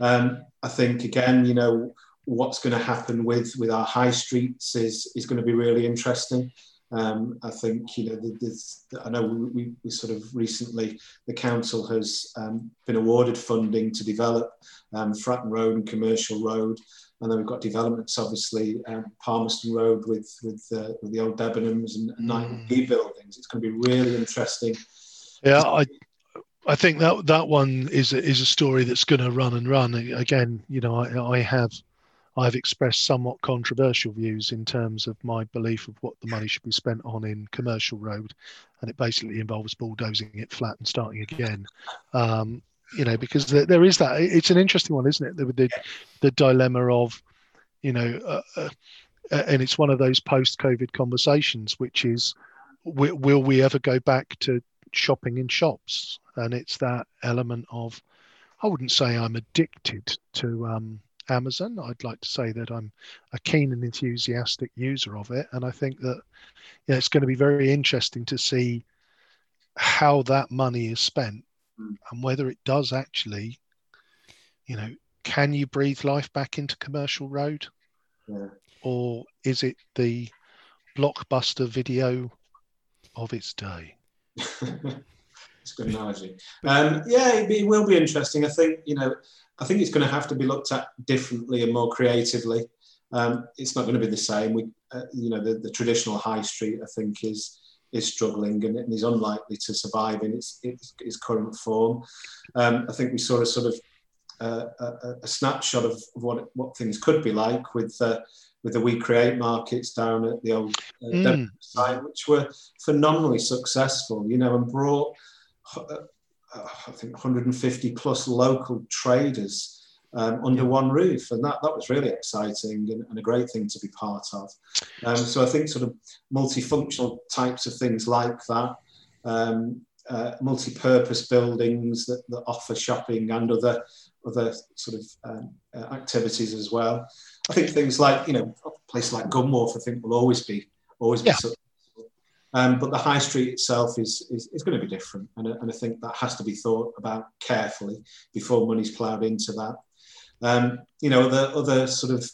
Um, I think again, you know, what's going to happen with with our high streets is is going to be really interesting. Um, I think you know this, I know we, we, sort of recently the council has um, been awarded funding to develop um, Fratton Road and Commercial Road, and then we've got developments, obviously, um, Palmerston Road with with, uh, with the old Debenhams and, and mm. B buildings. It's going to be really interesting. Yeah, I I think that that one is a, is a story that's going to run and run. Again, you know, I, I have I've expressed somewhat controversial views in terms of my belief of what the money should be spent on in commercial road, and it basically involves bulldozing it flat and starting again. Um, you know, because there, there is that. It's an interesting one, isn't it? The the, the dilemma of, you know, uh, uh, and it's one of those post-COVID conversations, which is, will, will we ever go back to shopping in shops? And it's that element of, I wouldn't say I'm addicted to um, Amazon. I'd like to say that I'm a keen and enthusiastic user of it, and I think that you know, it's going to be very interesting to see how that money is spent Mm. and whether it does actually, you know, can you breathe life back into commercial road, Yeah. or is it the blockbuster video of its day? it's a good analogy. Um, yeah, it, it will be interesting. I think you know, I think it's going to have to be looked at differently and more creatively. Um, it's not going to be the same. We, uh, you know, the, the traditional high street, I think, is is struggling and, and is unlikely to survive in its its, its current form. Um, I think we saw a sort of uh, a, a snapshot of what what things could be like with uh, with the We Create markets down at the old uh, Mm. Site, which were phenomenally successful. You know, and brought I think 150 plus local traders um, under one roof, and that that was really exciting and, and a great thing to be part of. Um, so I think sort of multifunctional types of things like that. Um, uh, multi-purpose buildings that, that offer shopping and other other sort of um, uh, activities as well. I think things like you know a place like Gunwharf I think will always be always be Yeah. Um, but the high street itself is, is, is going to be different, and, I- and I think that has to be thought about carefully before money's ploughed into that. Um, you know, the other sort of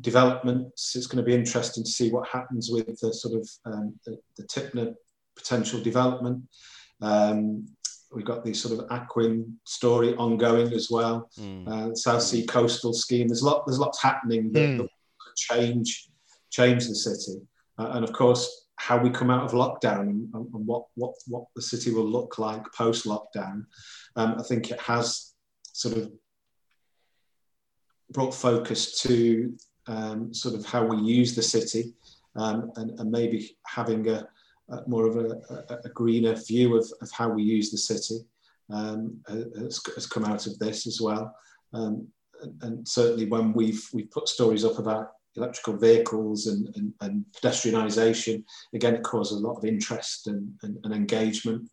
developments, it's going to be interesting to see what happens with the sort of um, the, the Tipner potential development. Um, we've got the sort of Aquind story ongoing as well Mm. uh, Southsea coastal scheme. There's lot, there's lots happening that, Mm. that could change change the city, uh, and of course how we come out of lockdown and, and what what what the city will look like post lockdown. Um, I think it has sort of brought focus to um, sort of how we use the city um, and, and maybe having a, a more of a, a, greener view of, of how we use the city um, has, has come out of this as well. Um, and certainly when we've we've put stories up about electrical vehicles and, and, and pedestrianisation, again, it caused a lot of interest and, and, and engagement.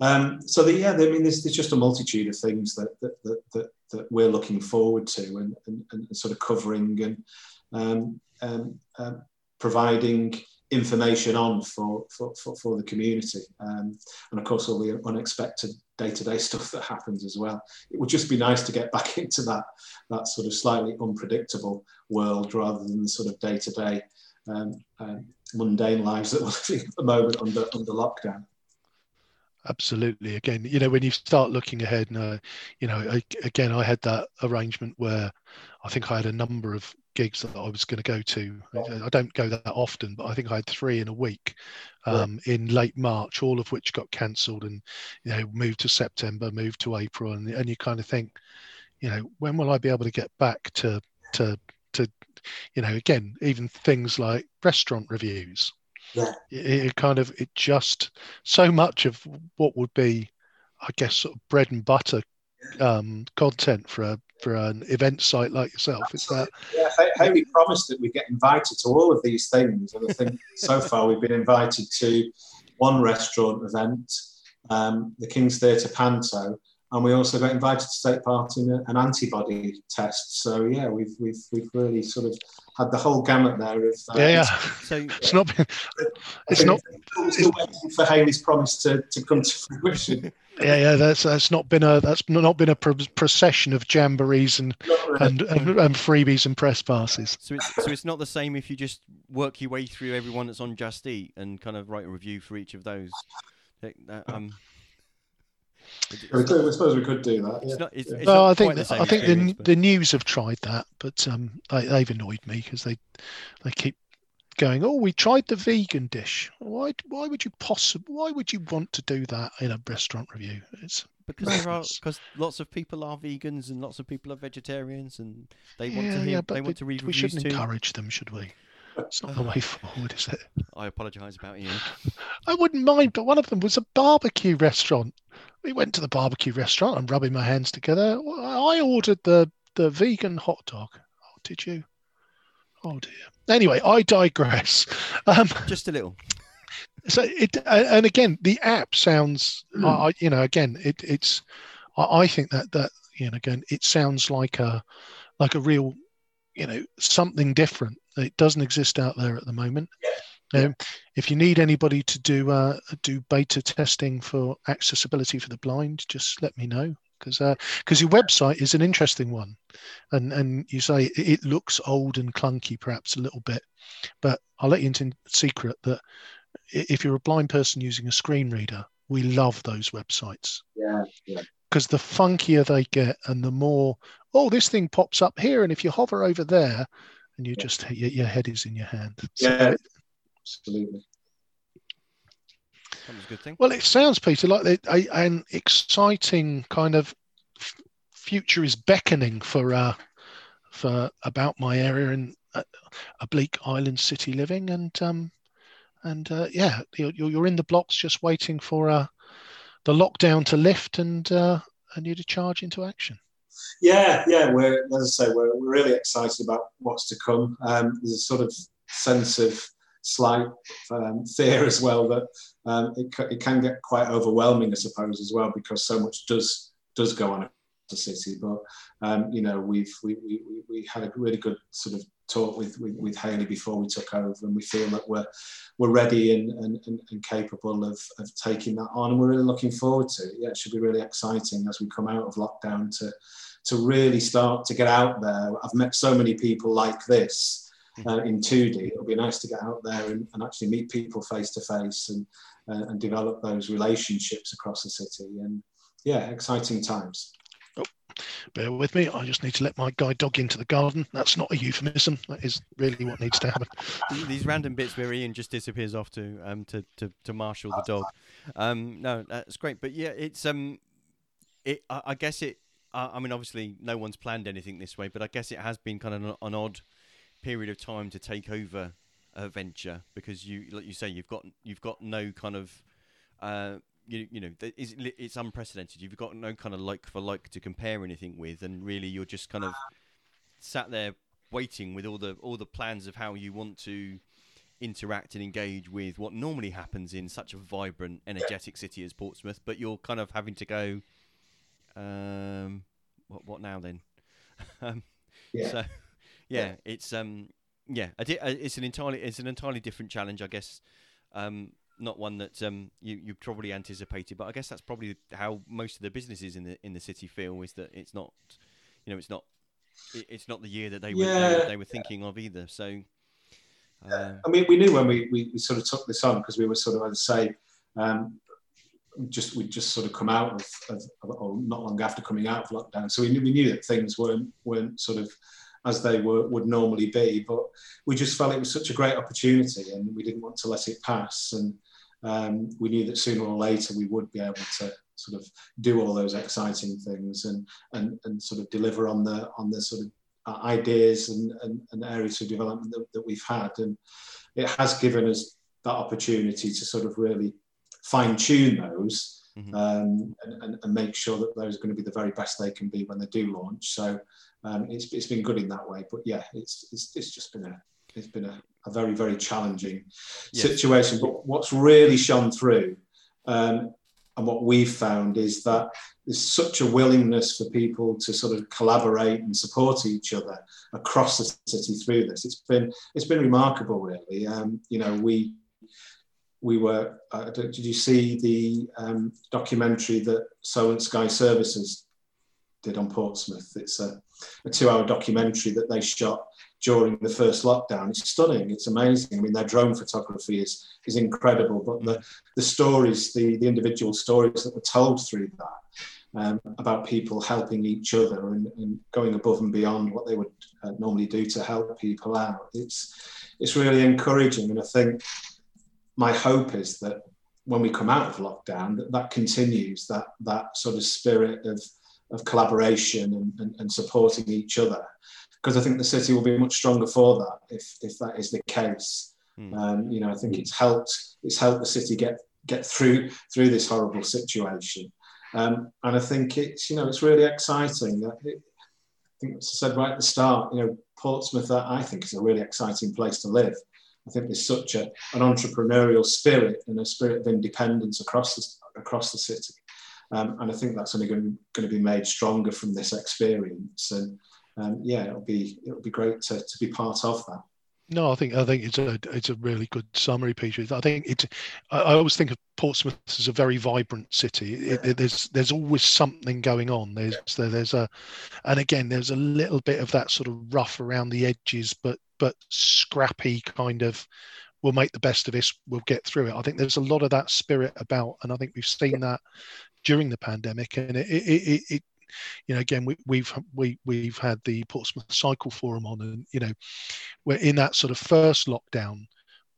Um, so yeah, I mean, there's, there's just a multitude of things that that, that, that, that we're looking forward to and, and, and sort of covering and um, um, um, providing information on for, for, for, for the community. Um, and of course, all the unexpected day-to-day stuff that happens as well. It would just be nice to get back into that, that sort of slightly unpredictable world rather than the sort of day-to-day um, um, mundane lives that we're living at the moment under, under lockdown. Absolutely. Again, you know, when you start looking ahead, and uh, you know, I, again, I had that arrangement where I think I had a number of gigs that I was going to go to. I, don't go that often, but I think I had three in a week um, in late March, all of which got cancelled and you know moved to September, moved to April, and and you kind of think, you know, when will I be able to get back to to to, you know, again, even things like restaurant reviews. Yeah. It, it kind of it just so much of what would be, I guess, sort of bread and butter um, content for a for an event site like yourself. It's that Yeah, Ha- Haley promised that we'd get invited to all of these things, and I think so far we've been invited to one restaurant event, um, the King's Theatre Panto, and we also got invited to take part in a, an antibody test. So yeah, we've we've we've really sort of had the whole gamut there of. Uh, yeah, yeah. So It's not been, it's not We're still waiting for Haley's promise to, to come to fruition. yeah yeah that's that's not been a that's not been a pro- procession of jamborees and really. and, and and freebies and press passes. So it's so it's not the same if you just work your way through everyone that's on Just Eat and kind of write a review for each of those. That, um, it- We it's could- not, I suppose we could do that. it's not, it's, Yeah. it's Well, not I think the I think the but- the news have tried that, but um, they, they've annoyed me because they they keep going. Oh, we tried the vegan dish. Why why would you possibly why would you want to do that in a restaurant review? It's because there are because lots of people are vegans and lots of people are vegetarians and they want yeah, to hear yeah, but they we, want to read we shouldn't too. encourage them, should we? It's not the way forward, is it? I apologise about you. I wouldn't mind, but one of them was a barbecue restaurant. We went to the barbecue restaurant. I'm rubbing my hands together. I ordered the the vegan hot dog. Oh, did you? Oh dear. Anyway, I digress. Um, Just a little. so it and again, the app sounds. Hmm. I, you know, again, it, it's. I, I think that that you know, again, it sounds like a like a real, you know, something different. It doesn't exist out there at the moment. Um, if you need anybody to do uh, do beta testing for accessibility for the blind, just let me know because because uh, your website is an interesting one, and and you say it looks old and clunky perhaps a little bit, but I'll let you into secret that if you're a blind person using a screen reader, we love those websites. Yeah, yeah. Because the funkier they get, and the more oh this thing pops up here, and if you hover over there, and you yeah. just your, your head is in your hand. So yeah, absolutely. That was a good thing. Well, it sounds, Peter, like a, an exciting kind of future is beckoning for uh, for about my area in uh, a bleak island city living, and um, and uh, yeah, you're, you're in the blocks just waiting for uh, the lockdown to lift and uh, and you to charge into action. Yeah, yeah, we're as I say, we're, we're really excited about what's to come. Um, there's a sort of sense of slight um, fear as well that um, it, it can get quite overwhelming, I suppose, as well, because so much does does go on the city. But um, you know, we've we, we, we had a really good sort of talk with, with, with Haley before we took over, and we feel that we're we're ready and, and, and, and, capable of, of taking that on. And we're really looking forward to it. Yeah, it should be really exciting as we come out of lockdown to to really start to get out there. I've met so many people like this. Uh, in 2D. It'll be nice to get out there and, and actually meet people face to face and uh, and develop those relationships across the city. And yeah, exciting times. Bear with me. I just need to let my guide dog into the garden. That's not a euphemism. That is really what needs to happen. These random bits where Ian just disappears off to um to to, to marshal the dog. Um, no, that's great. But yeah, it's um, it. I, I guess it. I, I, mean, obviously, no one's planned anything this way, but I guess it has been kind of an, an odd period of time to take over a venture because you, like you say, you've got you've got no kind of uh, you, you know it's, it's unprecedented. You've got no kind of like for like to compare anything with, and really you're just kind of sat there waiting with all the all the plans of how you want to interact and engage with what normally happens in such a vibrant, energetic city as Portsmouth. But you're kind of having to go, um, what what now then? um, yeah. So yeah, it's um yeah, it's an entirely it's an entirely different challenge, I guess. Um, not one that um, you you probably anticipated, but I guess that's probably how most of the businesses in the in the city feel is that it's not, you know, it's not it's not the year that they were yeah. they, were thinking of either. So, uh, I mean, we knew when we, we, we sort of took this on because we were sort of, as I say, um, just we just sort of come out of, of, or not long after coming out of lockdown, so we knew, we knew that things weren't weren't sort of as they were, would normally be. But we just felt it was such a great opportunity, and we didn't want to let it pass. And um, we knew that sooner or later we would be able to sort of do all those exciting things and and, and sort of deliver on the on the sort of uh, ideas and, and, and, areas of development that, that we've had and it has given us that opportunity to sort of really fine tune those mm-hmm. um, and, and, and, make sure that those are going to be the very best they can be when they do launch so um, it's, it's been good in that way but yeah it's, it's, it's just been a it's been a, a very, very challenging yes. situation. But what's really shone through um, and what we've found is that there's such a willingness for people to sort of collaborate and support each other across the city through this. It's been it's been remarkable, really. Um, you know, we we were. Uh, did you see the um, documentary that Solent Sky Services did on Portsmouth? It's a, a two-hour documentary that they shot during the first lockdown. It's stunning. It's amazing. I mean, their drone photography is is incredible. But the the stories, the the individual stories that were told through that um, about people helping each other and, and, going above and beyond what they would uh, normally do to help people out. It's it's really encouraging, and I think my hope is that when we come out of lockdown, that that continues that that sort of spirit of of collaboration and, and, and supporting each other because I think the city will be much stronger for that if, if that is the case. Mm. Um, you know, I think it's helped it's helped the city get get through through this horrible situation, um, and I think it's you know it's really exciting. It, I think as I said right at the start, you know, Portsmouth I think is a really exciting place to live. I think there's such a, an entrepreneurial spirit and a spirit of independence across the, across the city. Um, and I think that's only going, going to be made stronger from this experience. And um, yeah, it'll be it'll be great to, to be part of that. No, I think I think it's a it's a really good summary, Peter. I think it's. I, I always think of Portsmouth as a very vibrant city. It, it, there's there's always something going on. There's there, there's a, and again there's a little bit of that sort of rough around the edges, but but scrappy kind of. We'll make the best of this. We'll get through it. I think there's a lot of that spirit about, and I think we've seen that during the pandemic, and it it, it, it you know, again, we, we've we we've had the Portsmouth Cycle Forum on, and you know, we're in that sort of first lockdown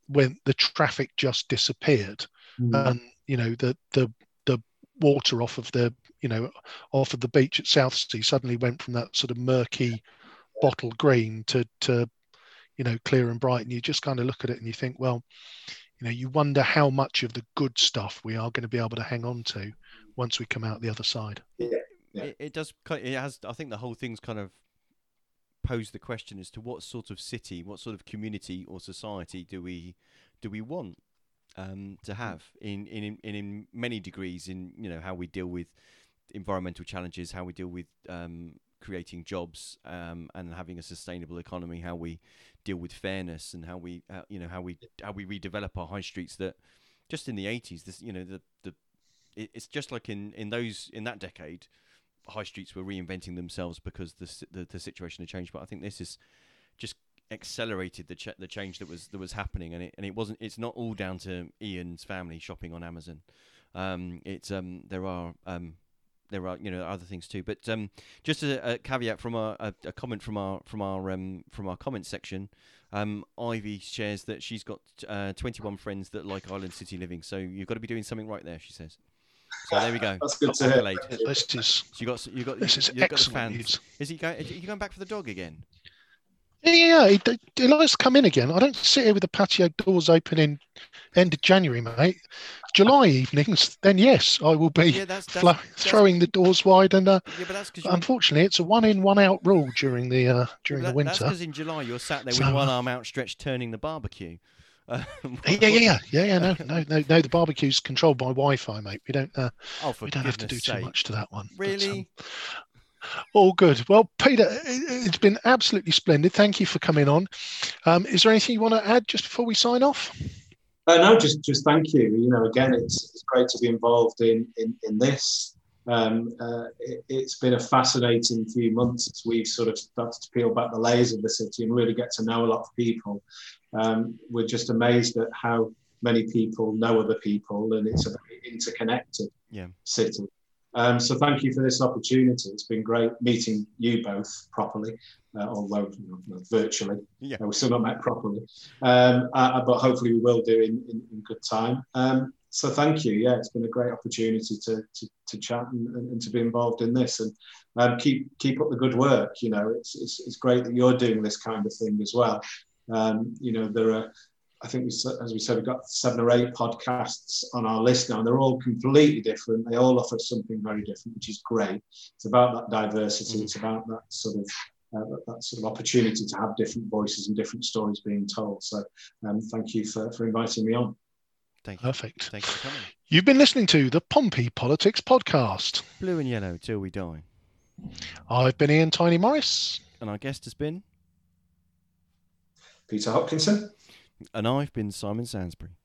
when the traffic just disappeared, mm. and you know, the the the water off of the you know off of the beach at Southsea suddenly went from that sort of murky bottle green to to you know clear and bright, and you just kind of look at it and you think, well, you know, you wonder how much of the good stuff we are going to be able to hang on to once we come out the other side. Yeah yeah. it, it does. It has. I think the whole thing's kind of posed the question as to what sort of city, what sort of community or society do we do we want um, to hmm. have in, in in in many degrees in you know how we deal with environmental challenges, how we deal with um, creating jobs um, and having a sustainable economy, how we deal with fairness, and how we uh, you know how we how we redevelop our high streets that just in the 80s this you know the the it's just like in in those in that decade high streets were reinventing themselves because the the, the situation had changed. But I think this is just accelerated the ch- the change that was that was happening, and it and it wasn't. It's not all down to Ian's family shopping on Amazon. Um, it's um, there are um, there are you know other things too. But um, just a, a caveat from our, a, a, comment from our from our um, from our comment section. Um, Ivy shares that she's got uh, 21 friends that like Island City living. So you've got to be doing something right there. She says. So there we go. That's good to hear. This is. So you got you got this is you've got the fans. News. Is he going? Are you going back for the dog again? Yeah, yeah, he, he likes to come in again. I don't sit here with the patio doors open in end of January, mate. July evenings, then yes, I will be yeah, that's, that's, fl- that's, throwing the doors wide. And uh, yeah, but that's unfortunately, it's a one in, one out rule during the uh, during that, the winter. That's because in July you're sat there with one arm outstretched, turning the barbecue. Uh, yeah, yeah, yeah, yeah, yeah. No, no, no, no. The barbecue's controlled by Wi-Fi, mate. We don't. Uh, oh, we don't have to do sake. too much to that one. Really? But, um, all good. Well, Peter, it's been absolutely splendid. Thank you for coming on. Um, is there anything you want to add just before we sign off? Uh, no, just just thank you. You know, again, it's, it's great to be involved in in, in this. Um, uh, it, has been a fascinating few months as we've sort of started to peel back the layers of the city and really get to know a lot of people. Um, we're just amazed at how many people know other people, and it's a very interconnected yeah. city. Um, so thank you for this opportunity. It's been great meeting you both properly, uh, although you know, virtually. Yeah. Uh, we've still not met properly, um, uh, but hopefully we will do in, in, in good time. Um, so thank you. Yeah, it's been a great opportunity to to, to chat and, and, to be involved in this, and um, keep keep up the good work. You know, it's, it's it's great that you're doing this kind of thing as well. Um, you know, there are, I think, we, as we said, we've got seven or eight podcasts on our list now, and they're all completely different. They all offer something very different, which is great. It's about that diversity. Mm. It's about that sort of uh, that, that, sort of opportunity to have different voices and different stories being told. So, um, thank you for, for inviting me on. Thank you. Perfect. Thank you for coming. You've been listening to the Pompey Politics Podcast. Blue and yellow till we die. I've been Ian Tiny Morris. And our guest has been Peter Hopkinson. And I've been Simon Sansbury.